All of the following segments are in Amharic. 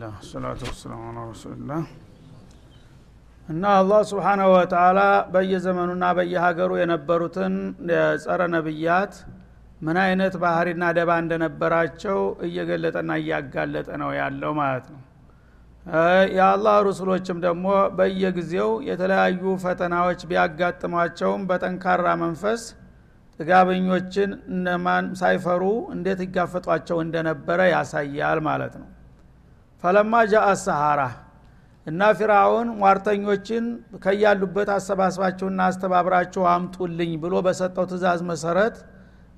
አልሐምዱሊላህ ሰላቱ ወሰላሙ አላ ረሱልላህ እና አላህ ስብሓናሁ ወተላ በየዘመኑና በየሀገሩ የነበሩትን ጸረ ነቢያት ምን አይነት ባህሪና ደባ እንደነበራቸው እየገለጠና እያጋለጠ ነው ያለው ማለት ነው። የአላህ ሩሱሎችም ደግሞ በየጊዜው የተለያዩ ፈተናዎች ቢያጋጥሟቸውም በጠንካራ መንፈስ ጥጋበኞችን እነማን ሳይፈሩ እንዴት ይጋፈጧቸው እንደነበረ ያሳያል ማለት ነው ፈለማ ጃአ ሰሃራ እና ፊራውን ሟርተኞችን ከያሉበት አሰባስባችሁና አስተባብራችሁ አምጡልኝ ብሎ በሰጠው ትእዛዝ መሰረት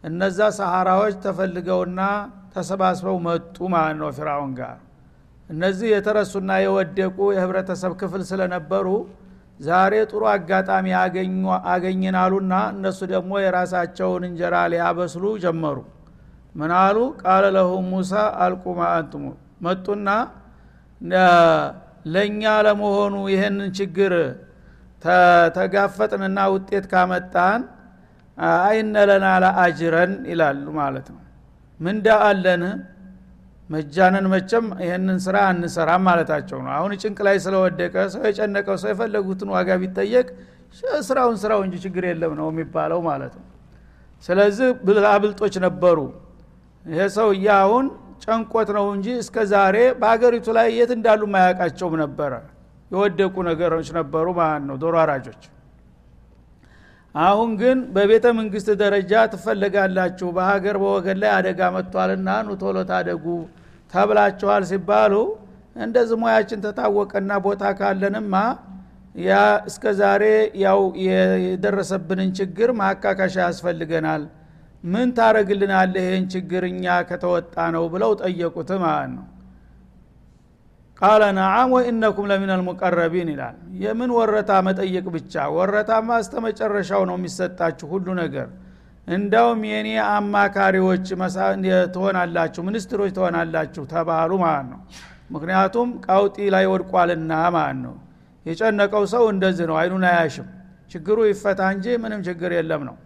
እነዛ ሰሃራዎች ተፈልገውና ተሰባስበው መጡ ማለት ነው ፊራውን ጋር። እነዚህ የተረሱና የወደቁ የህብረተሰብ ክፍል ስለነበሩ ዛሬ ጥሩ አጋጣሚ አሉና እነሱ ደግሞ የራሳቸውን እንጀራ ሊያበስሉ ጀመሩ። ምን አሉ? ቃለ ለሁም ሙሳ አልቁማ አንትሙ መጡና ለእኛ ለመሆኑ ይህንን ችግር ተጋፈጥንና ውጤት ካመጣን አይነ ለና ለአጅረን ይላሉ ማለት ነው። ምንዳ አለን? መጃነን መቸም ይህንን ስራ አንሰራም ማለታቸው ነው። አሁን ጭንቅ ላይ ስለወደቀ ሰው የጨነቀው ሰው የፈለጉትን ዋጋ ቢጠየቅ ስራውን ስራው እንጂ ችግር የለም ነው የሚባለው ማለት ነው። ስለዚህ ብልጣብልጦች ነበሩ። ይሄ ሰውዬ አሁን ጨንቆት ነው እንጂ እስከ ዛሬ በሀገሪቱ ላይ የት እንዳሉ ማያውቃቸውም ነበረ። የወደቁ ነገሮች ነበሩ ማለት ነው ዶሮ አራጆች አሁን ግን በቤተ መንግስት ደረጃ ትፈለጋላችሁ በሀገር በወገን ላይ አደጋ መጥቷልና ኑ ቶሎ ታደጉ ተብላችኋል ሲባሉ እንደዚህ ሙያችን ተታወቀና ቦታ ካለንማ ያ እስከ ዛሬ ያው የደረሰብንን ችግር ማካካሻ ያስፈልገናል ምን ታረግልናል ይህን ችግር እኛ ከተወጣ ነው ብለው ጠየቁት ማለት ነው። ቃለ ነዓም ወኢነኩም ለሚን አልሙቀረቢን ይላል። የምን ወረታ መጠየቅ ብቻ? ወረታማ እስተ መጨረሻው ነው የሚሰጣችሁ ሁሉ ነገር። እንዳውም የኔ አማካሪዎች ትሆናላችሁ ሚኒስትሮች ትሆናላችሁ ተባሉ ማለት ነው። ምክንያቱም ቀውጢ ላይ ወድቋልና ማለት ነው። የጨነቀው ሰው እንደዚህ ነው አይኑን አያሽም። ችግሩ ይፈታ እንጂ ምንም ችግር የለም ነው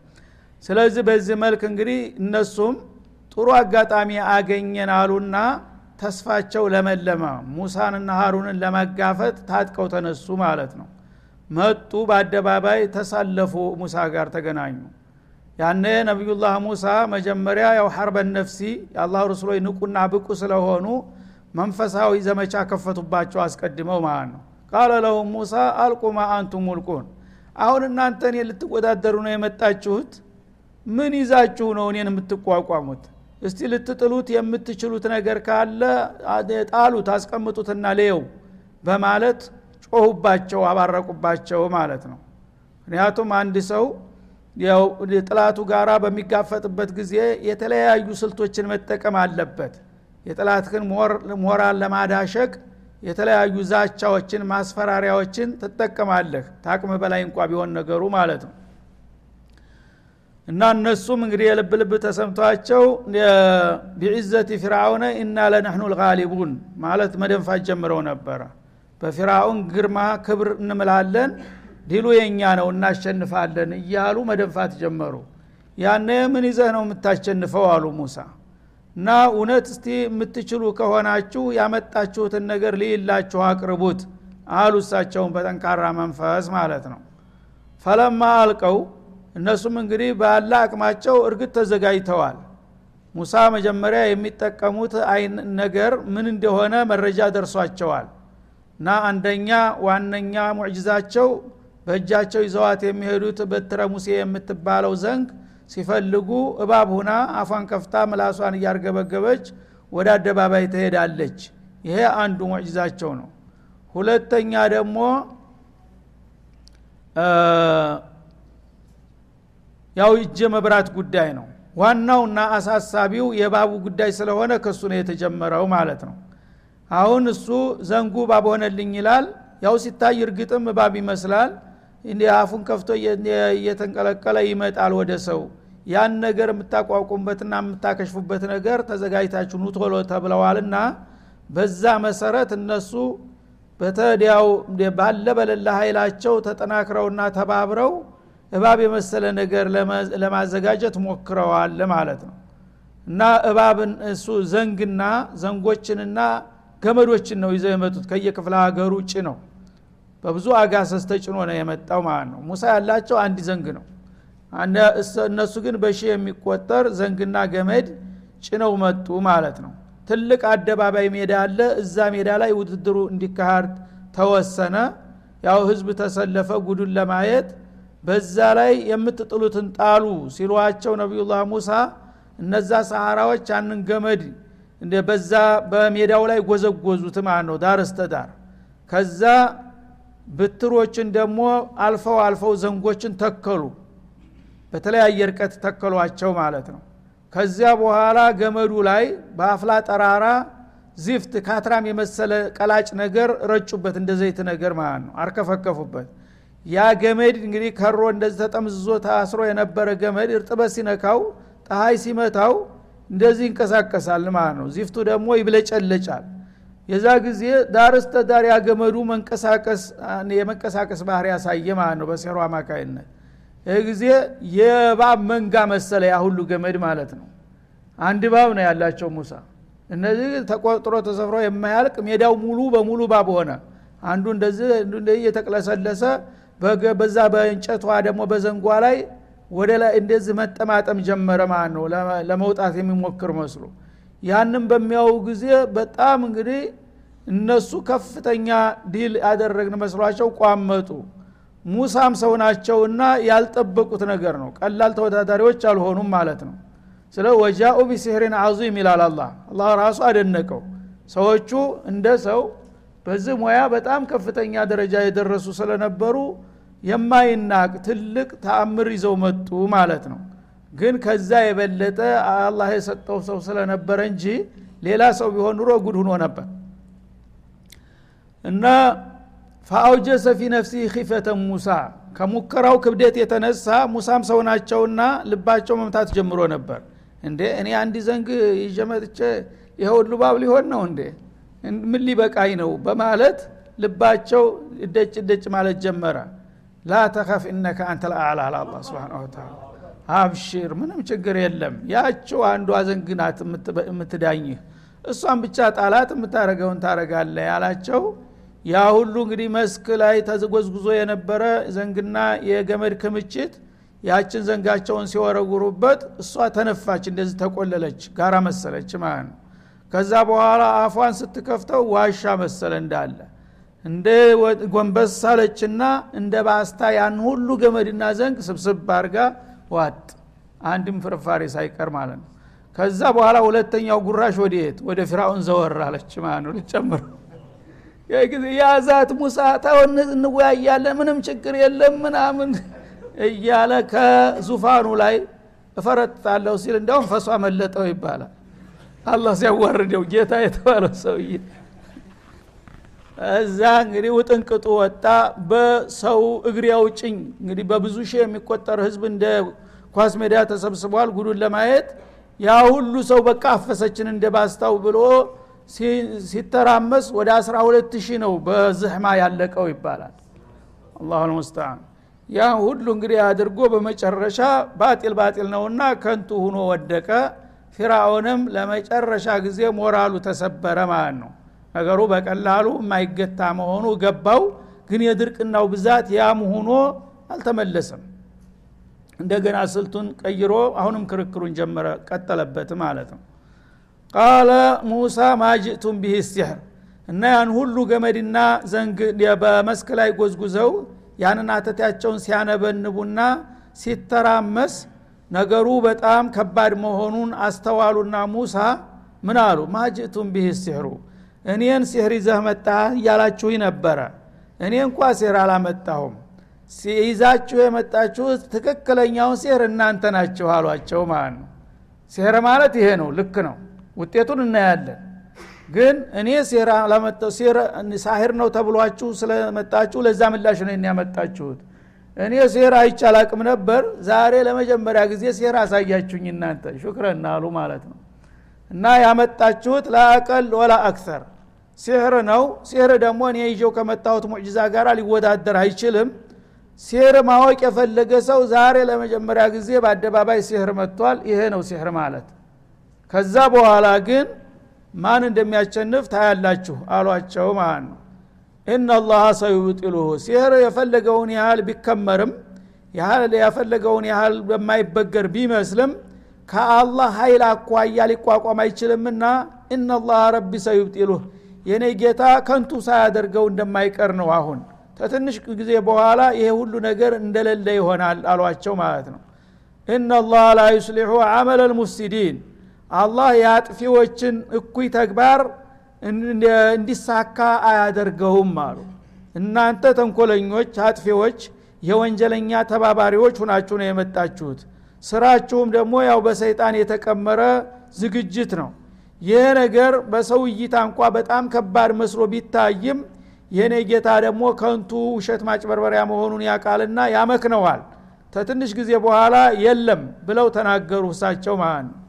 ስለዚህ በዚህ መልክ እንግዲህ እነሱም ጥሩ አጋጣሚ አገኘን አሉና ተስፋቸው ለመለመ ሙሳንና ሀሩንን ለመጋፈጥ ታጥቀው ተነሱ ማለት ነው። መጡ በአደባባይ ተሳለፉ ሙሳ ጋር ተገናኙ። ያነ ነቢዩላህ ሙሳ መጀመሪያ ያው ሐርበን ነፍሲ የአላህ ረሱሎች ንቁና ብቁ ስለሆኑ መንፈሳዊ ዘመቻ ከፈቱባቸው አስቀድመው ማለት ነው። ቃለ ለሁም ሙሳ አልቁማ አንቱም ሙልቁን። አሁን እናንተ እኔ ልትወዳደሩ ነው የመጣችሁት ምን ይዛችሁ ነው እኔን የምትቋቋሙት? እስቲ ልትጥሉት የምትችሉት ነገር ካለ ጣሉት አስቀምጡትና ሌየው በማለት ጮሁባቸው አባረቁባቸው ማለት ነው። ምክንያቱም አንድ ሰው ጥላቱ ጋራ በሚጋፈጥበት ጊዜ የተለያዩ ስልቶችን መጠቀም አለበት። የጥላትህን ሞራል ለማዳሸቅ የተለያዩ ዛቻዎችን ማስፈራሪያዎችን ትጠቀማለህ። ታቅም በላይ እንኳ ቢሆን ነገሩ ማለት ነው እና እነሱም እንግዲህ የልብ ልብ ተሰምቷቸው ቢዕዘት ፊርአውነ ኢና ለነህኑ ልጋሊቡን ማለት መደንፋት ጀምረው ነበረ። በፊርአውን ግርማ ክብር እንምላለን ዲሉ የእኛ ነው እናሸንፋለን እያሉ መደንፋት ጀመሩ። ያነ ምን ይዘህ ነው የምታሸንፈው? አሉ ሙሳ። እና እውነት እስቲ የምትችሉ ከሆናችሁ ያመጣችሁትን ነገር ልይላችሁ አቅርቡት አሉ። እሳቸውን በጠንካራ መንፈስ ማለት ነው። ፈለማ አልቀው እነሱም እንግዲህ ባለ አቅማቸው እርግጥ ተዘጋጅተዋል። ሙሳ መጀመሪያ የሚጠቀሙት ነገር ምን እንደሆነ መረጃ ደርሷቸዋል። እና አንደኛ ዋነኛ ሙዕጅዛቸው በእጃቸው ይዘዋት የሚሄዱት በትረ ሙሴ የምትባለው ዘንግ ሲፈልጉ እባብ ሁና አፏን ከፍታ ምላሷን እያርገበገበች ወደ አደባባይ ትሄዳለች። ይሄ አንዱ ሙዕጅዛቸው ነው። ሁለተኛ ደግሞ ያው እጀ መብራት ጉዳይ ነው። ዋናውና አሳሳቢው የባቡ ጉዳይ ስለሆነ ከሱ ነው የተጀመረው ማለት ነው። አሁን እሱ ዘንጉ ባብ ሆነልኝ ይላል። ያው ሲታይ እርግጥም እባብ ይመስላል። አፉን ከፍቶ እየተንቀለቀለ ይመጣል ወደ ሰው። ያን ነገር የምታቋቁምበትና የምታከሽፉበት ነገር ተዘጋጅታችሁ ኑቶሎ ተብለዋልና በዛ መሰረት እነሱ በተዲያው ባለ በለላ ኃይላቸው ተጠናክረውና ተባብረው እባብ የመሰለ ነገር ለማዘጋጀት ሞክረዋል ማለት ነው። እና እባብን እሱ ዘንግና ዘንጎችንና ገመዶችን ነው ይዘው የመጡት። ከየክፍለ ሀገሩ ጭ ነው በብዙ አጋሰስ ተጭኖ ነው የመጣው ማለት ነው። ሙሳ ያላቸው አንድ ዘንግ ነው። እነሱ ግን በሺ የሚቆጠር ዘንግና ገመድ ጭነው መጡ ማለት ነው። ትልቅ አደባባይ ሜዳ አለ። እዛ ሜዳ ላይ ውድድሩ እንዲካሃድ ተወሰነ። ያው ህዝብ ተሰለፈ ጉዱን ለማየት በዛ ላይ የምትጥሉትን ጣሉ ሲሏቸው ነቢዩላህ ሙሳ እነዛ ሰሃራዎች ያንን ገመድ በዛ በሜዳው ላይ ጎዘጎዙት ማለት ነው ዳር እስተ ዳር። ከዛ ብትሮችን ደግሞ አልፈው አልፈው ዘንጎችን ተከሉ በተለያየ እርቀት ተከሏቸው ማለት ነው። ከዚያ በኋላ ገመዱ ላይ በአፍላ ጠራራ ዚፍት ካትራም የመሰለ ቀላጭ ነገር ረጩበት እንደ ዘይት ነገር ማለት ነው አርከፈከፉበት ያ ገመድ እንግዲህ ከሮ እንደዚህ ተጠምዝዞ ታስሮ የነበረ ገመድ እርጥበት ሲነካው ፀሐይ ሲመታው እንደዚህ ይንቀሳቀሳል ማለት ነው። ዚፍቱ ደግሞ ይብለጨለጫል። የዛ ጊዜ ዳር እስተ ዳር ያገመዱ መንቀሳቀስ የመንቀሳቀስ ባህር ያሳየ ማለት ነው በሴሮ አማካይነት። ይህ ጊዜ የባብ መንጋ መሰለ ያ ሁሉ ገመድ ማለት ነው። አንድ ባብ ነው ያላቸው ሙሳ። እነዚህ ተቆጥሮ ተሰፍሮ የማያልቅ ሜዳው ሙሉ በሙሉ ባብ ሆነ። አንዱ እንደዚህ እየተቅለሰለሰ በዛ በእንጨቷ ደግሞ በዘንጓ ላይ ወደ ላይ እንደዚህ መጠማጠም ጀመረ ማለት ነው። ለመውጣት የሚሞክር መስሎ። ያንም በሚያው ጊዜ በጣም እንግዲህ እነሱ ከፍተኛ ድል ያደረግን መስሏቸው ቋመጡ። ሙሳም ሰው ናቸውና ያልጠበቁት ነገር ነው። ቀላል ተወዳዳሪዎች አልሆኑም ማለት ነው። ስለ وجاءوا بسحر عظيم ይላል الله አላህ ራሱ አደነቀው። ሰዎቹ እንደ ሰው በዚህ ሙያ በጣም ከፍተኛ ደረጃ የደረሱ ስለነበሩ የማይናቅ ትልቅ ተአምር ይዘው መጡ ማለት ነው። ግን ከዛ የበለጠ አላህ የሰጠው ሰው ስለነበረ እንጂ ሌላ ሰው ቢሆን ኑሮ ጉድ ሁኖ ነበር። እና ፈአውጀሰ ፊ ነፍሲ ኺፈተ ሙሳ ከሙከራው ክብደት የተነሳ ሙሳም ሰው ናቸውና ልባቸው መምታት ጀምሮ ነበር። እንዴ እኔ አንድ ዘንግ ይዤ መጥቼ ይኸው ሁሉ ባብ ሊሆን ነው እንዴ ምን ሊበቃኝ ነው? በማለት ልባቸው እደጭ እደጭ ማለት ጀመረ። ላ ተኸፍ እነከ አንተ ልአዕላ አላ ስብን ወተላ አብሽር ምንም ችግር የለም። ያችው አንዷ ዘንግ ናት የምትዳኝህ። እሷን ብቻ ጣላት የምታረገውን ታረጋለ ያላቸው። ያ ሁሉ እንግዲህ መስክ ላይ ተጎዝጉዞ የነበረ ዘንግና የገመድ ክምችት ያችን ዘንጋቸውን ሲወረውሩበት እሷ ተነፋች እንደዚህ ተቆለለች ጋራ መሰለች ማለት ነው ከዛ በኋላ አፏን ስትከፍተው ዋሻ መሰለ እንዳለ። እንደ ጎንበስ ሳለችና እንደ ባስታ ያን ሁሉ ገመድና ዘንግ ስብስብ አርጋ ዋጥ። አንድም ፍርፋሬ ሳይቀር ማለት ነው። ከዛ በኋላ ሁለተኛው ጉራሽ ወዴት ወደ ፊራውን ዘወር አለች ማለት ነው። ልጨምረው የአዛት ሙሳ ታውን እንወያያለን ምንም ችግር የለም ምናምን እያለ ከዙፋኑ ላይ እፈረጥጣለሁ ሲል እንዲያውም ፈሷ መለጠው ይባላል አላህ ሲያዋርደው ጌታ የተባለው ሰውዬ። እዛ እንግዲህ ውጥንቅጡ ወጣ። በሰው እግር ያውጭኝ። እንግዲህ በብዙ ሺህ የሚቆጠር ህዝብ እንደ ኳስ ሜዳ ተሰብስቧል ጉዱን ለማየት። ያ ሁሉ ሰው በቃ አፈሰችን እንደ ባስታው ብሎ ሲተራመስ ወደ አስራ ሁለት ሺህ ነው በዝህማ ያለቀው ይባላል። አላሁ ልሙስተዓን ያ ሁሉ እንግዲህ አድርጎ በመጨረሻ ባጢል ባጢል ነውና ከንቱ ሁኖ ወደቀ ፊራውንም ለመጨረሻ ጊዜ ሞራሉ ተሰበረ ማለት ነው። ነገሩ በቀላሉ የማይገታ መሆኑ ገባው። ግን የድርቅናው ብዛት ያም ሆኖ አልተመለሰም። እንደገና ስልቱን ቀይሮ አሁንም ክርክሩን ጀመረ ቀጠለበት ማለት ነው። ቃለ ሙሳ ማጅእቱም ቢህ ሲሕር እና ያን ሁሉ ገመድና ዘንግ በመስክ ላይ ጎዝጉዘው ያንን አተታቸውን ሲያነበንቡና ሲተራመስ ነገሩ በጣም ከባድ መሆኑን አስተዋሉና ሙሳ ምን አሉ? ማጅእቱም ቢህ ሲሕሩ እኔን ሲህር ይዘህ መጣ እያላችሁ ነበረ። እኔ እንኳ ሲህር አላመጣሁም። ይዛችሁ የመጣችሁት ትክክለኛውን ሲህር እናንተ ናችሁ አሏቸው ማለት ነው። ሲህር ማለት ይሄ ነው ልክ ነው። ውጤቱን እናያለን። ግን እኔ ሳሂር ነው ተብሏችሁ ስለመጣችሁ ለዛ ምላሽ ነው ያመጣችሁት እኔ ሴራ አይቻላቅም ነበር። ዛሬ ለመጀመሪያ ጊዜ ሴራ አሳያችሁኝ እናንተ። ሹክረና አሉ ማለት ነው። እና ያመጣችሁት ለአቀል ወላ አክተር ሲህር ነው። ሲህር ደግሞ እኔ ይዤው ከመጣሁት ሙዕጅዛ ጋር ሊወዳደር አይችልም። ሲህር ማወቅ የፈለገ ሰው ዛሬ ለመጀመሪያ ጊዜ በአደባባይ ሲህር መጥቷል። ይሄ ነው ሲህር ማለት። ከዛ በኋላ ግን ማን እንደሚያሸንፍ ታያላችሁ አሏቸው ማለት ነው ኢናላሃ ሰዩብጢሉሁ ሲህር የፈለገውን ያህል ቢከመርም የፈለገውን ያህል በማይበገር ቢመስልም ከአላህ ኃይል አኳያ ሊቋቋም አይችልምና ኢናላህ ረቢ ሰዩብጢሉህ የእኔ ጌታ ከንቱ ሳያደርገው እንደማይቀር ነው አሁን ከትንሽ ጊዜ በኋላ ይሄ ሁሉ ነገር እንደሌለ ይሆናል አሏቸው ማለት ነው ኢናላህ ላ ዩስሊሑ አመለ ልሙፍሲዲን አላህ የአጥፊዎችን እኩይ ተግባር እንዲሳካ አያደርገውም አሉ። እናንተ ተንኮለኞች አጥፊዎች የወንጀለኛ ተባባሪዎች ሁናችሁ ነው የመጣችሁት። ስራችሁም ደግሞ ያው በሰይጣን የተቀመረ ዝግጅት ነው። ይህ ነገር በሰው እይታ እንኳ በጣም ከባድ መስሎ ቢታይም የእኔ ጌታ ደግሞ ከንቱ ውሸት ማጭበርበሪያ መሆኑን ያቃልና ያመክነዋል። ተትንሽ ጊዜ በኋላ የለም ብለው ተናገሩ እሳቸው ማለት ነው።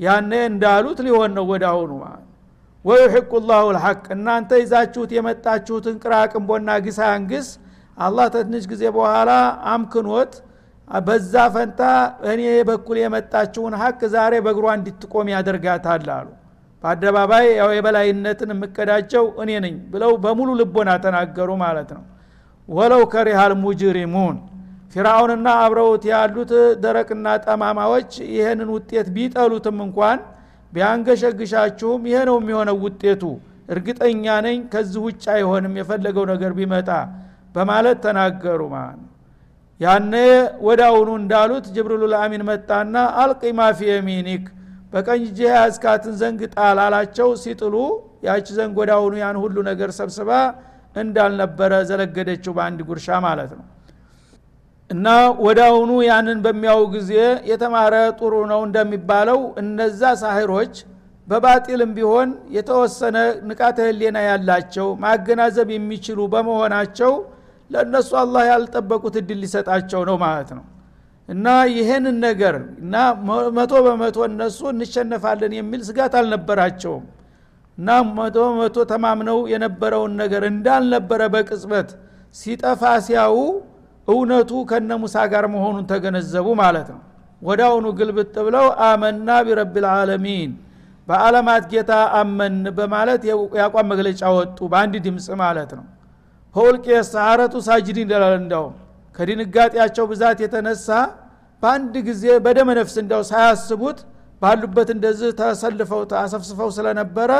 ያኔ እንዳሉት ሊሆን ነው ወደ አሁኑ ማለት ወዩሕቁ ላሁ ልሐቅ። እናንተ ይዛችሁት የመጣችሁትን ቅራቅንቦና ግሳንግስ አላህ ተትንሽ ጊዜ በኋላ አምክኖት በዛ ፈንታ እኔ በኩል የመጣችውን ሀቅ ዛሬ በእግሯ እንድትቆም ያደርጋታል አሉ። በአደባባይ ያው የበላይነትን የምቀዳቸው እኔ ነኝ ብለው በሙሉ ልቦና ተናገሩ ማለት ነው። ወለው ከሪሃል ሙጅሪሙን። ፊራውንና አብረውት ያሉት ደረቅና ጠማማዎች ይህንን ውጤት ቢጠሉትም እንኳን ቢያንገሸግሻችሁም ይሄ ነው የሚሆነው ውጤቱ። እርግጠኛ ነኝ ከዚህ ውጭ አይሆንም የፈለገው ነገር ቢመጣ በማለት ተናገሩ ማለት ያነ አሁኑ እንዳሉት ጅብሪሉ ልአሚን መጣና አልቂ ማፊ የሚኒክ በቀኝ እጅ ያዝካትን ዘንግ ጣል አላቸው። ሲጥሉ ያች ዘንግ አሁኑ ያን ሁሉ ነገር ሰብስባ እንዳልነበረ ዘለገደችው በአንድ ጉርሻ ማለት ነው እና አሁኑ ያንን በሚያው ጊዜ የተማረ ጥሩ ነው እንደሚባለው እነዛ ሳህሮች በባጢልም ቢሆን የተወሰነ ንቃተ ህሌና ያላቸው ማገናዘብ የሚችሉ በመሆናቸው ለእነሱ አላህ ያልጠበቁት እድል ሊሰጣቸው ነው ማለት ነው። እና ይህንን ነገር እና መቶ በመቶ እነሱ እንሸነፋለን የሚል ስጋት አልነበራቸውም። እና መቶ በመቶ ተማምነው የነበረውን ነገር እንዳልነበረ በቅጽበት ሲጠፋ ሲያው እውነቱ ከነ ሙሳ ጋር መሆኑን ተገነዘቡ ማለት ነው። ወዳውኑ ግልብጥ ብለው አመና ቢረብ ልዓለሚን በአለማት ጌታ አመን በማለት የአቋም መግለጫ ወጡ በአንድ ድምፅ ማለት ነው። ሆልቅ የሰሐረቱ ሳጅዲን ይላል እንዳውም ከድንጋጤያቸው ብዛት የተነሳ በአንድ ጊዜ በደመ ነፍስ እንዲያው ሳያስቡት ባሉበት እንደዚህ ተሰልፈው አሰፍስፈው ስለነበረ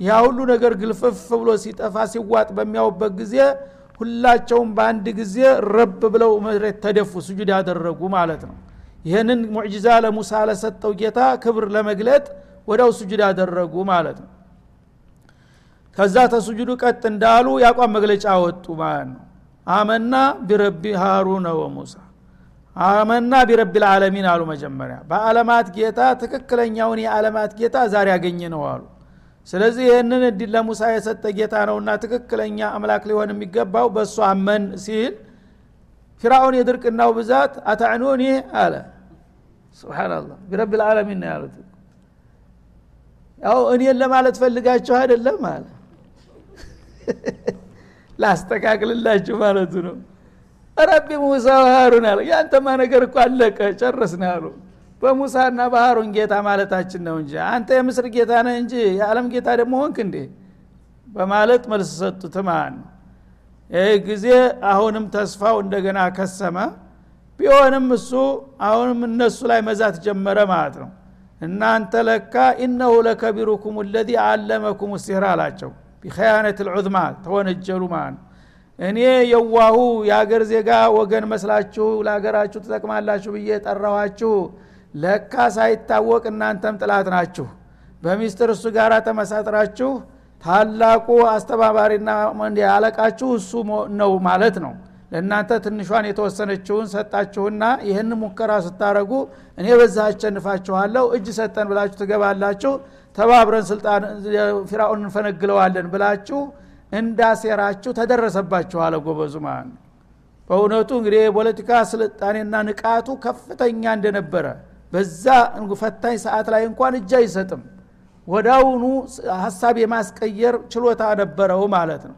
ያ ሁሉ ነገር ግልፍፍ ብሎ ሲጠፋ ሲዋጥ በሚያውበት ጊዜ ሁላቸውም በአንድ ጊዜ ረብ ብለው መሬት ተደፉ ስጁድ ያደረጉ ማለት ነው። ይህንን ሙዕጂዛ ለሙሳ ለሰጠው ጌታ ክብር ለመግለጥ ወደው ስጁድ ያደረጉ ማለት ነው። ከዛ ተስጁዱ ቀጥ እንዳሉ የአቋም መግለጫ ወጡ ማለት ነው። አመና ቢረቢ ሃሩነ ወሙሳ አመና ቢረቢ ልዓለሚን አሉ መጀመሪያ። በአለማት ጌታ ትክክለኛውን የዓለማት ጌታ ዛሬ ያገኘ ነው አሉ ስለዚህ ይህንን እድል ለሙሳ የሰጠ ጌታ ነውና ትክክለኛ አምላክ ሊሆን የሚገባው በእሱ አመን ሲል ፊራውን የድርቅናው ብዛት አታዕኑኒ አለ። ስብናላህ ቢረብ ልዓለሚን ነው ያሉት። ያው እኔን ለማለት ፈልጋችሁ አይደለም አለ። ላስተካክልላችሁ ማለቱ ነው። ረቢ ሙሳ ሃሩን አለ። ያንተማ ነገር እኮ አለቀ ጨረስን አሉ በሙሳና በሃሩን ጌታ ማለታችን ነው እንጂ። አንተ የምስር ጌታ ነህ እንጂ የዓለም ጌታ ደግሞ ሆንክ እንዴ? በማለት መልስ ሰጡት። ማለት ይህ ጊዜ አሁንም ተስፋው እንደገና ከሰመ። ቢሆንም እሱ አሁንም እነሱ ላይ መዛት ጀመረ ማለት ነው። እናንተ ለካ ኢነሁ ለከቢሩኩም ለዚ አለመኩም ሲህር አላቸው። ቢኸያነት ልዑዝማ ተወነጀሉ ማለት ነው። እኔ የዋሁ የአገር ዜጋ ወገን መስላችሁ ለሀገራችሁ ትጠቅማላችሁ ብዬ ጠራኋችሁ ለካ ሳይታወቅ እናንተም ጥላት ናችሁ። በሚስጥር እሱ ጋር ተመሳጥራችሁ ታላቁ አስተባባሪና አለቃችሁ እሱ ነው ማለት ነው። ለእናንተ ትንሿን የተወሰነችውን ሰጣችሁና ይህን ሙከራ ስታረጉ እኔ በዛ አሸንፋችኋለሁ እጅ ሰጠን ብላችሁ ትገባላችሁ ተባብረን ስልጣን ፊራውን እንፈነግለዋለን ብላችሁ እንዳሴራችሁ ተደረሰባችሁ አለ ጎበዙ ማለት በእውነቱ እንግዲህ የፖለቲካ ስልጣኔና ንቃቱ ከፍተኛ እንደነበረ በዛ ፈታኝ ሰዓት ላይ እንኳን እጅ አይሰጥም። ወዳውኑ ሀሳብ የማስቀየር ችሎታ ነበረው ማለት ነው።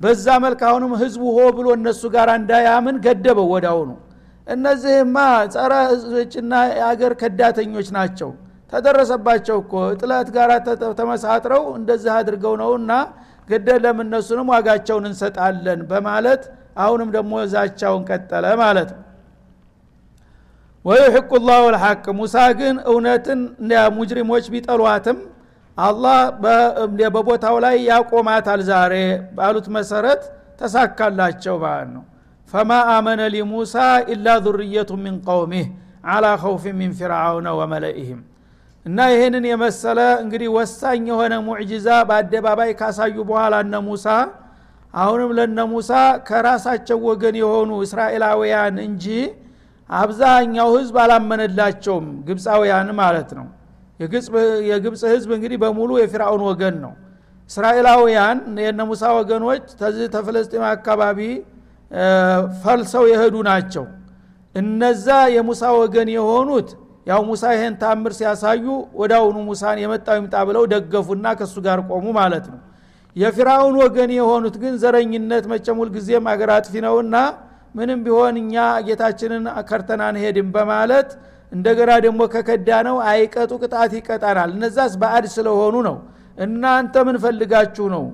በዛ መልክ አሁንም ህዝቡ ሆ ብሎ እነሱ ጋር እንዳያምን ገደበው ወዳውኑ። እነዚህማ ጸረ ህዝቦችና የአገር ከዳተኞች ናቸው። ተደረሰባቸው እኮ ጥለት ጋር ተመሳጥረው እንደዚህ አድርገው ነውና ገደለም እነሱንም ዋጋቸውን እንሰጣለን በማለት አሁንም ደግሞ ዛቻውን ቀጠለ ማለት ነው ወዩሕቁ ላሁ ልሐቅ ሙሳ ግን እውነትን ሙጅሪሞች ቢጠሏትም አላህ በቦታው ላይ ያቆማታል ዛሬ ባሉት መሰረት ተሳካላቸው ማለት ነው። ፈማ አመነ ሊሙሳ ኢላ ذርየቱ ሚን ቀውሚህ አላ ኸውፍ ሚን ፊርዓውነ ወመለኢህም። እና ይህንን የመሰለ እንግዲህ ወሳኝ የሆነ ሙዕጂዛ በአደባባይ ካሳዩ በኋላ እነ ሙሳ አሁንም ለነ ሙሳ ከራሳቸው ወገን የሆኑ እስራኤላውያን እንጂ አብዛኛው ህዝብ አላመነላቸውም ግብፃውያን ማለት ነው። የግብፅ ህዝብ እንግዲህ በሙሉ የፊርአውን ወገን ነው። እስራኤላውያን የነ ወገኖች ተዚህ ተፍለስጢም አካባቢ ፈልሰው የሄዱ ናቸው። እነዛ የሙሳ ወገን የሆኑት ያው ሙሳ ይሄን ታምር ሲያሳዩ ወዳውኑ ሙሳን የመጣው ይምጣ ብለው ደገፉና ከእሱ ጋር ቆሙ ማለት ነው። የፊራውን ወገን የሆኑት ግን ዘረኝነት መቸም ሁልጊዜም አገር አጥፊ ነውና ምንም ቢሆን እኛ ጌታችንን ከርተን አንሄድም በማለት እንደገና ደግሞ ከከዳ ነው አይቀጡ ቅጣት ይቀጣናል። እነዛስ በአድ ስለሆኑ ነው። እናንተ ምን ፈልጋችሁ ነው?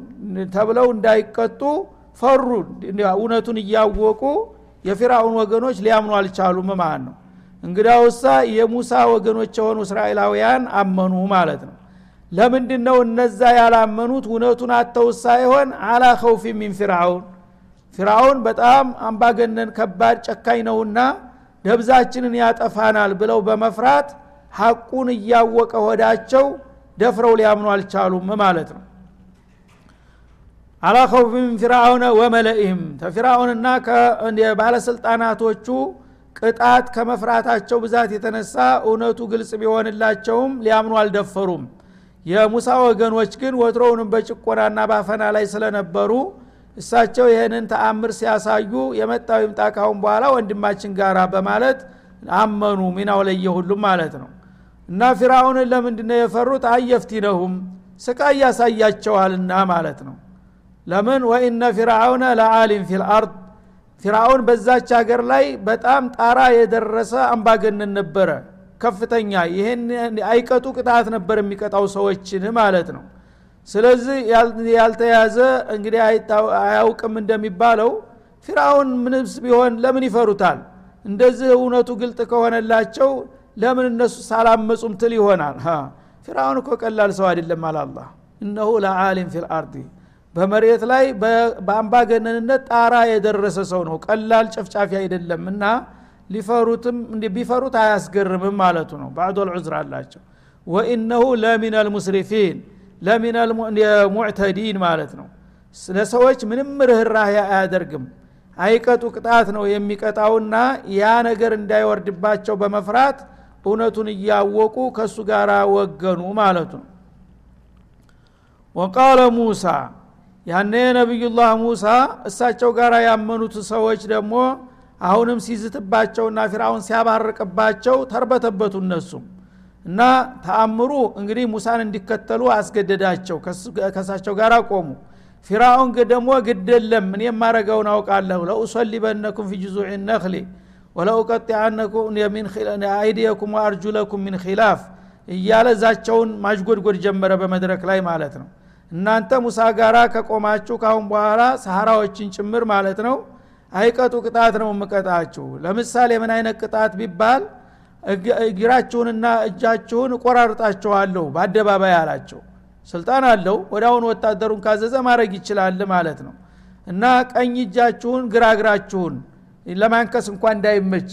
ተብለው እንዳይቀጡ ፈሩ። እውነቱን እያወቁ የፊራውን ወገኖች ሊያምኑ አልቻሉም ማለት ነው። እንግዳውሳ የሙሳ ወገኖች የሆኑ እስራኤላውያን አመኑ ማለት ነው። ለምንድን ነው እነዛ ያላመኑት? እውነቱን አተው ሳይሆን አላ ኸውፊ ሚን ፊርአውን ፊርአውን በጣም አምባገነን ከባድ ጨካኝ ነውና ደብዛችንን ያጠፋናል ብለው በመፍራት ሐቁን እያወቀ ሆዳቸው ደፍረው ሊያምኑ አልቻሉም ማለት ነው። አላ ሚን ፊርአውነ ወመለኢህም ተፊርአውንና ባለስልጣናቶቹ ቅጣት ከመፍራታቸው ብዛት የተነሳ እውነቱ ግልጽ ቢሆንላቸውም ሊያምኑ አልደፈሩም። የሙሳ ወገኖች ግን ወትሮውንም በጭቆናና ባፈና ላይ ስለነበሩ እሳቸው ይህንን ተአምር ሲያሳዩ የመጣው ይምጣ ካሁን በኋላ ወንድማችን ጋራ በማለት አመኑ ሚናው ለየ ሁሉም ማለት ነው። እና ፊራውንን ለምንድነው የፈሩት? አየፍቲነሁም ስቃይ ያሳያቸዋልና ማለት ነው። ለምን? ወኢነ ፊርአውነ ለአሊም ፊልአርድ ፊርአውን በዛች ሀገር ላይ በጣም ጣራ የደረሰ አምባገነን ነበረ ከፍተኛ። ይህን አይቀጡ ቅጣት ነበር የሚቀጣው ሰዎችን ማለት ነው ስለዚህ ያልተያዘ እንግዲህ አያውቅም እንደሚባለው ፊርአውን ምንስ ቢሆን ለምን ይፈሩታል? እንደዚህ እውነቱ ግልጥ ከሆነላቸው ለምን እነሱ ሳላመጹም ትል ይሆናል? ፊርአውን እኮ ቀላል ሰው አይደለም አላላ እነሁ ለአሊም ፊልአርዲ በመሬት ላይ በአምባገነንነት ጣራ የደረሰ ሰው ነው። ቀላል ጨፍጫፊ አይደለም እና ሊፈሩትም ቢፈሩት አያስገርምም ማለቱ ነው። ባዕዶ ልዑዝር አላቸው። ወኢነሁ ለሚን አልሙስሪፊን ለሚን ሙዕተዲን ማለት ነው። ለሰዎች ምንም ርኅራህ አያደርግም። አይቀጡ ቅጣት ነው የሚቀጣውና ያ ነገር እንዳይወርድባቸው በመፍራት እውነቱን እያወቁ ከእሱ ጋር ወገኑ ማለቱ ነው። ወቃለ ሙሳ ያኔ ነቢዩላህ ሙሳ እሳቸው ጋር ያመኑት ሰዎች ደግሞ አሁንም ሲዝትባቸውና ፊራውን ሲያባርቅባቸው ተርበተበቱ እነሱም እና ተአምሩ እንግዲህ ሙሳን እንዲከተሉ አስገደዳቸው። ከሳቸው ጋር ቆሙ። ፊራውን ደግሞ ግደለም እኔ የማረገውን አውቃለሁ። ለኡሰሊበነኩም ፊ ጅዙዕ ነክሊ ወለኡቀጢአነኩም አይዲየኩም ወአርጁለኩም ሚን ኪላፍ እያለ ዛቸውን ማጅጎድጎድ ጀመረ በመድረክ ላይ ማለት ነው። እናንተ ሙሳ ጋራ ከቆማችሁ ካሁን በኋላ ሰሃራዎችን ጭምር ማለት ነው አይቀጡ ቅጣት ነው የምቀጣችሁ። ለምሳሌ ምን አይነት ቅጣት ቢባል እግራችሁንና እጃችሁን እቆራርጣችኋለሁ በአደባባይ አላቸው። ስልጣን አለው። ወደ አሁን ወታደሩን ካዘዘ ማድረግ ይችላል ማለት ነው። እና ቀኝ እጃችሁን ግራ ለማንከስ እንኳ እንዳይመች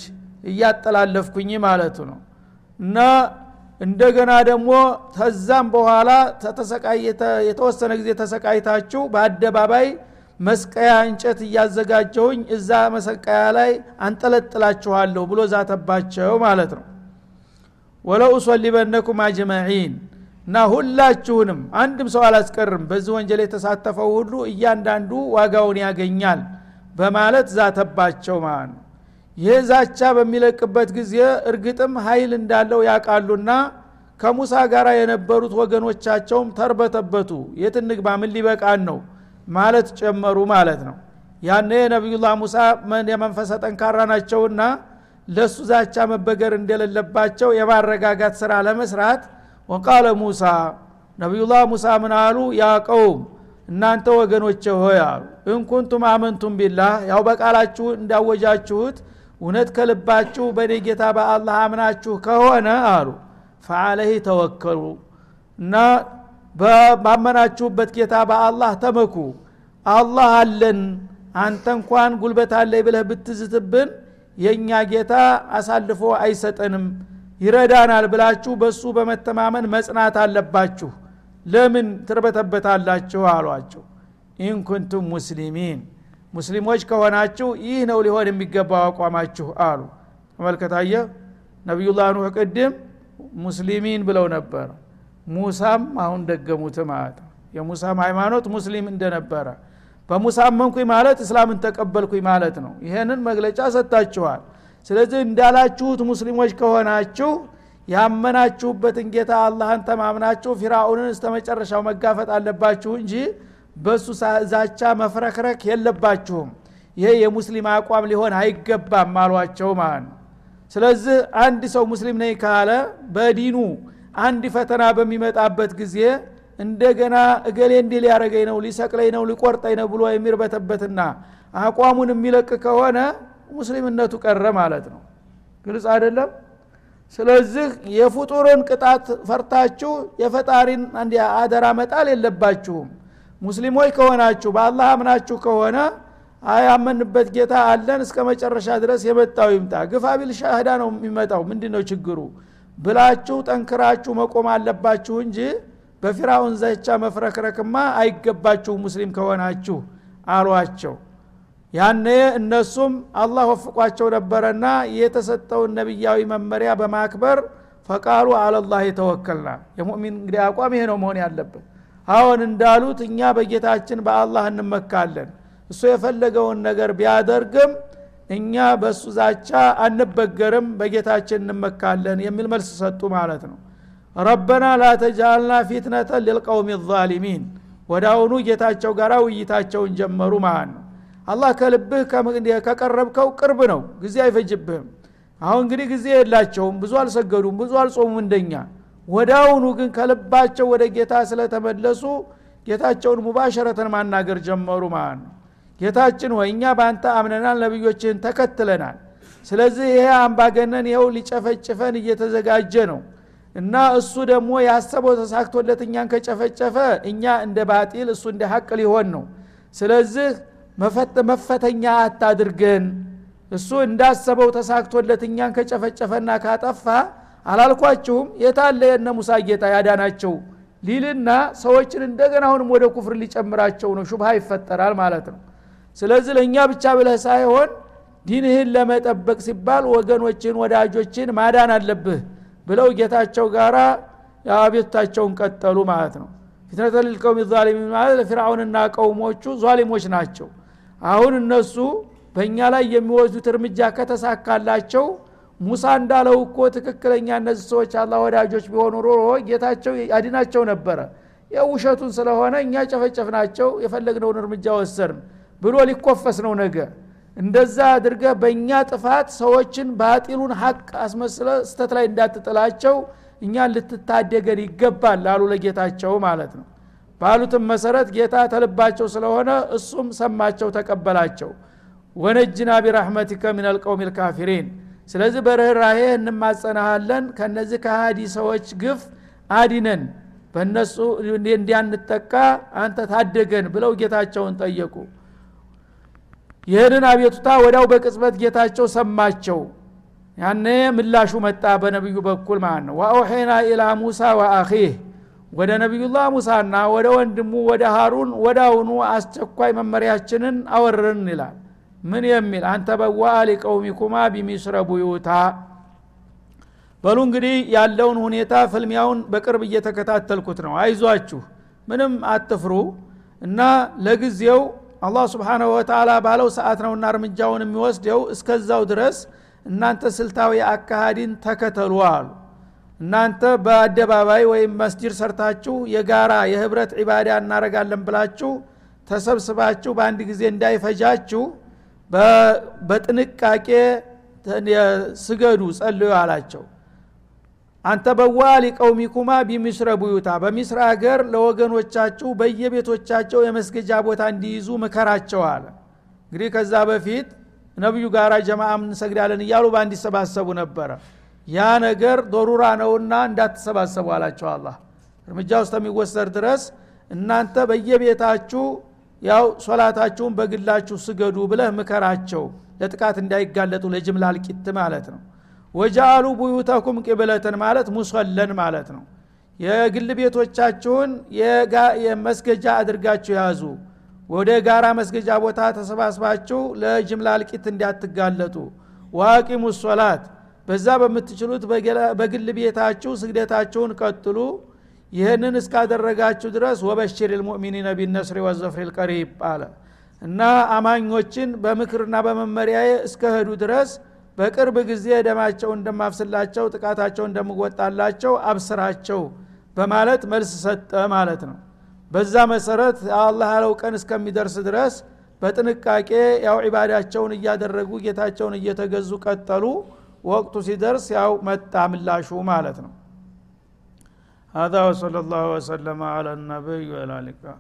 እያጠላለፍኩኝ ማለቱ ነው። እና እንደገና ደግሞ ተዛም በኋላ የተወሰነ ጊዜ ተሰቃይታችሁ በአደባባይ መስቀያ እንጨት እያዘጋጀውኝ እዛ መሰቀያ ላይ አንጠለጥላችኋለሁ ብሎ ዛተባቸው ማለት ነው። ወለኡሶሊበነኩም አጅመዒን እና ሁላችሁንም አንድም ሰው አላስቀርም። በዚህ ወንጀል የተሳተፈው ሁሉ እያንዳንዱ ዋጋውን ያገኛል በማለት ዛተባቸው ማለት ነው። ይህ ዛቻ በሚለቅበት ጊዜ እርግጥም ኃይል እንዳለው ያውቃሉና ከሙሳ ጋር የነበሩት ወገኖቻቸውም ተርበተበቱ። የት ምን ሊበቃን ነው ማለት ጨመሩ ማለት ነው። ያኔ ነቢዩላህ ሙሳ የመንፈሰ ጠንካራ ናቸውና ለሱ ዛቻ መበገር እንደሌለባቸው የማረጋጋት ስራ ለመስራት ወቃለ ሙሳ ነቢዩላህ ሙሳ ምን አሉ? ያ እናንተ ወገኖቼ ሆይ አሉ። እንኩንቱም አመንቱም ቢላህ ያው በቃላችሁ እንዳወጃችሁት እውነት ከልባችሁ በእኔ ጌታ በአላህ አምናችሁ ከሆነ አሉ። ፈአለህ ተወከሉ። እና ባመናችሁበት ጌታ በአላህ ተመኩ። አላህ አለን አንተ እንኳን ጉልበት አለይ ብለህ ብትዝትብን የእኛ ጌታ አሳልፎ አይሰጠንም። ይረዳናል ብላችሁ በሱ በመተማመን መጽናት አለባችሁ። ለምን ትርበተበታላችሁ? አሏቸው። ኢንኩንቱም ሙስሊሚን። ሙስሊሞች ከሆናችሁ ይህ ነው ሊሆን የሚገባው አቋማችሁ አሉ። ተመልከታየ ነቢዩላህ ኑህ ቅድም ሙስሊሚን ብለው ነበር ሙሳም አሁን ደገሙት ማለት ነው። የሙሳም ሃይማኖት ሙስሊም እንደነበረ በሙሳ አመንኩኝ ማለት እስላምን ተቀበልኩኝ ማለት ነው። ይሄንን መግለጫ ሰጥታችኋል። ስለዚህ እንዳላችሁት ሙስሊሞች ከሆናችሁ ያመናችሁበትን ጌታ አላህን ተማምናችሁ ፊራኡንን እስተ መጨረሻው መጋፈጥ አለባችሁ እንጂ በሱ ዛቻ መፍረክረክ የለባችሁም። ይሄ የሙስሊም አቋም ሊሆን አይገባም አሏቸው ማለት ነው። ስለዚህ አንድ ሰው ሙስሊም ነኝ ካለ በዲኑ አንድ ፈተና በሚመጣበት ጊዜ እንደገና እገሌ እንዲህ ሊያረገኝ ነው ሊሰቅለኝ ነው ሊቆርጠኝ ነው ብሎ የሚርበተበትና አቋሙን የሚለቅ ከሆነ ሙስሊምነቱ ቀረ ማለት ነው። ግልጽ አይደለም? ስለዚህ የፍጡርን ቅጣት ፈርታችሁ የፈጣሪን አደራ መጣል የለባችሁም። ሙስሊሞች ከሆናችሁ በአላህ አምናችሁ ከሆነ አያመንበት ጌታ አለን እስከ መጨረሻ ድረስ የመጣው ይምጣ። ግፋ ሻህዳ ነው የሚመጣው። ምንድ ነው ችግሩ ብላችሁ ጠንክራችሁ መቆም አለባችሁ እንጂ በፊራውን ዘቻ መፍረክረክማ አይገባችሁ ሙስሊም ከሆናችሁ አሏቸው። ያነ እነሱም አላህ ወፍቋቸው ነበረና የተሰጠውን ነቢያዊ መመሪያ በማክበር ፈቃሉ አለላህ የተወከልና የሙእሚን እንግዲህ አቋም ይሄ ነው መሆን ያለበት። አሁን እንዳሉት እኛ በጌታችን በአላህ እንመካለን። እሱ የፈለገውን ነገር ቢያደርግም እኛ በእሱ ዛቻ አንበገርም በጌታችን እንመካለን የሚል መልስ ሰጡ ማለት ነው። ረበና ላተጃልና ፊትነተን ልልቀውም ዛሊሚን። ወደ ጌታቸው ጋር ውይይታቸውን ጀመሩ ማለት ነው። አላህ ከልብህ ከቀረብከው ቅርብ ነው ጊዜ አይፈጅብህም። አሁን እንግዲህ ጊዜ የላቸውም ብዙ አልሰገዱም ብዙ አልጾሙም እንደኛ። አሁኑ ግን ከልባቸው ወደ ጌታ ስለተመለሱ ጌታቸውን ሙባሸረተን ማናገር ጀመሩ ማለት ነው ጌታችን ወይ እኛ በአንተ አምነናል ነቢዮችህን ተከትለናል። ስለዚህ ይሄ አምባገነን ይኸው ሊጨፈጭፈን እየተዘጋጀ ነው እና እሱ ደግሞ ያሰበው ተሳክቶለት እኛን ከጨፈጨፈ እኛ እንደ ባጢል እሱ እንደ ሀቅ ሊሆን ነው። ስለዚህ መፈተኛ አታድርገን። እሱ እንዳሰበው ተሳክቶለት እኛን ከጨፈጨፈና ካጠፋ አላልኳችሁም? የታለ የነ ሙሳ ጌታ ያዳናቸው? ሊልና ሰዎችን እንደገና አሁንም ወደ ኩፍር ሊጨምራቸው ነው። ሹብሃ ይፈጠራል ማለት ነው ስለዚህ ለእኛ ብቻ ብለህ ሳይሆን ዲንህን ለመጠበቅ ሲባል ወገኖችን ወዳጆችን ማዳን አለብህ ብለው ጌታቸው ጋር አቤቱታቸውን ቀጠሉ ማለት ነው። ፊትነተ ልልቀውም ዛሊሚን ማለት ለፊርአውንና ቀውሞቹ ዛሊሞች ናቸው። አሁን እነሱ በእኛ ላይ የሚወስዱት እርምጃ ከተሳካላቸው ሙሳ እንዳለው እኮ ትክክለኛ እነዚህ ሰዎች አላ ወዳጆች ቢሆኑ ሮሮ ጌታቸው ያድናቸው ነበረ። የውሸቱን ስለሆነ እኛ ጨፈጨፍናቸው የፈለግነውን እርምጃ ወሰርን ብሎ ሊኮፈስ ነው ነገ። እንደዛ አድርገህ በእኛ ጥፋት ሰዎችን ባጢሉን ሀቅ አስመስለ ስተት ላይ እንዳትጥላቸው እኛን ልትታደገን ይገባል ላሉ ለጌታቸው ማለት ነው። ባሉትም መሰረት ጌታ ተልባቸው ስለሆነ እሱም ሰማቸው ተቀበላቸው። ወነጅና ቢራሕመቲከ ምን አልቀውም ልካፊሪን ስለዚህ በርኅራሄ እንማጸናሃለን። ከነዚህ ከሃዲ ሰዎች ግፍ አዲነን በእነሱ እንዲያንጠቃ አንተ ታደገን ብለው ጌታቸውን ጠየቁ ይህንን አቤቱታ ወዳው በቅጽበት ጌታቸው ሰማቸው። ያነ ምላሹ መጣ በነቢዩ በኩል ማለት ነው። ወአውሐይና ኢላ ሙሳ ወአኺህ። ወደ ነቢዩላህ ሙሳና ወደ ወንድሙ ወደ ሃሩን ወዳውኑ አስቸኳይ መመሪያችንን አወረን ይላል። ምን የሚል? አንተ በዋ ሊቀውሚኩማ ቢሚስረ ቡዩታ። በሉ እንግዲህ ያለውን ሁኔታ ፍልሚያውን በቅርብ እየተከታተልኩት ነው። አይዟችሁ ምንም አትፍሩ እና ለጊዜው አላህ ስብሓናሁ ወተላ ባለው ሰዓት ነውና እርምጃውን የሚወስደው። እስከዛው ድረስ እናንተ ስልታዊ አካሃዲን ተከተሉ አሉ። እናንተ በአደባባይ ወይም መስጅድ ሰርታችሁ የጋራ የህብረት ዒባዳ እናረጋለን ብላችሁ ተሰብስባችሁ በአንድ ጊዜ እንዳይፈጃችሁ በጥንቃቄ ስገዱ ጸልዩ አላቸው አንተ በዋ ሊቀውሚኩማ ቢሚስረ ቡዩታ በሚስር አገር ለወገኖቻችሁ በየቤቶቻቸው የመስገጃ ቦታ እንዲይዙ ምከራቸው አለ። እንግዲህ ከዛ በፊት ነቢዩ ጋራ ጀማዓ እንሰግዳለን እያሉ በአንድ ይሰባሰቡ ነበረ። ያ ነገር ዶሩራ ነውና እንዳትሰባሰቡ አላቸው አላህ። እርምጃ ውስጥ የሚወሰድ ድረስ እናንተ በየቤታችሁ ያው ሶላታችሁን በግላችሁ ስገዱ ብለህ ምከራቸው ለጥቃት እንዳይጋለጡ ለጅምላ አልቂት ማለት ነው ወጃአሉ ቡዩተኩም ቅብለትን ማለት ሙሰለን ማለት ነው። የግል ቤቶቻችሁን መስገጃ አድርጋችሁ ያዙ። ወደ ጋራ መስገጃ ቦታ ተሰባስባችሁ ለጅምላ አልቂት እንዳትጋለጡ። ዋቂሙ ሶላት በዛ በምትችሉት በግል ቤታችሁ ስግደታችሁን ቀጥሉ። ይህንን እስካደረጋችሁ ድረስ ወበሽር ልሙእሚኒነ ቢነስሪ ወዘፍሪ ልቀሪብ አለ። እና አማኞችን በምክርና በመመሪያዬ እስከሄዱ ድረስ በቅርብ ጊዜ ደማቸው እንደማፍስላቸው ጥቃታቸው እንደምወጣላቸው አብስራቸው በማለት መልስ ሰጠ ማለት ነው በዛ መሰረት አላህ ያለው ቀን እስከሚደርስ ድረስ በጥንቃቄ ያው ዒባዳቸውን እያደረጉ ጌታቸውን እየተገዙ ቀጠሉ ወቅቱ ሲደርስ ያው መጣ ምላሹ ማለት ነው هذا وصلى الله وسلم على النبي وعلى اله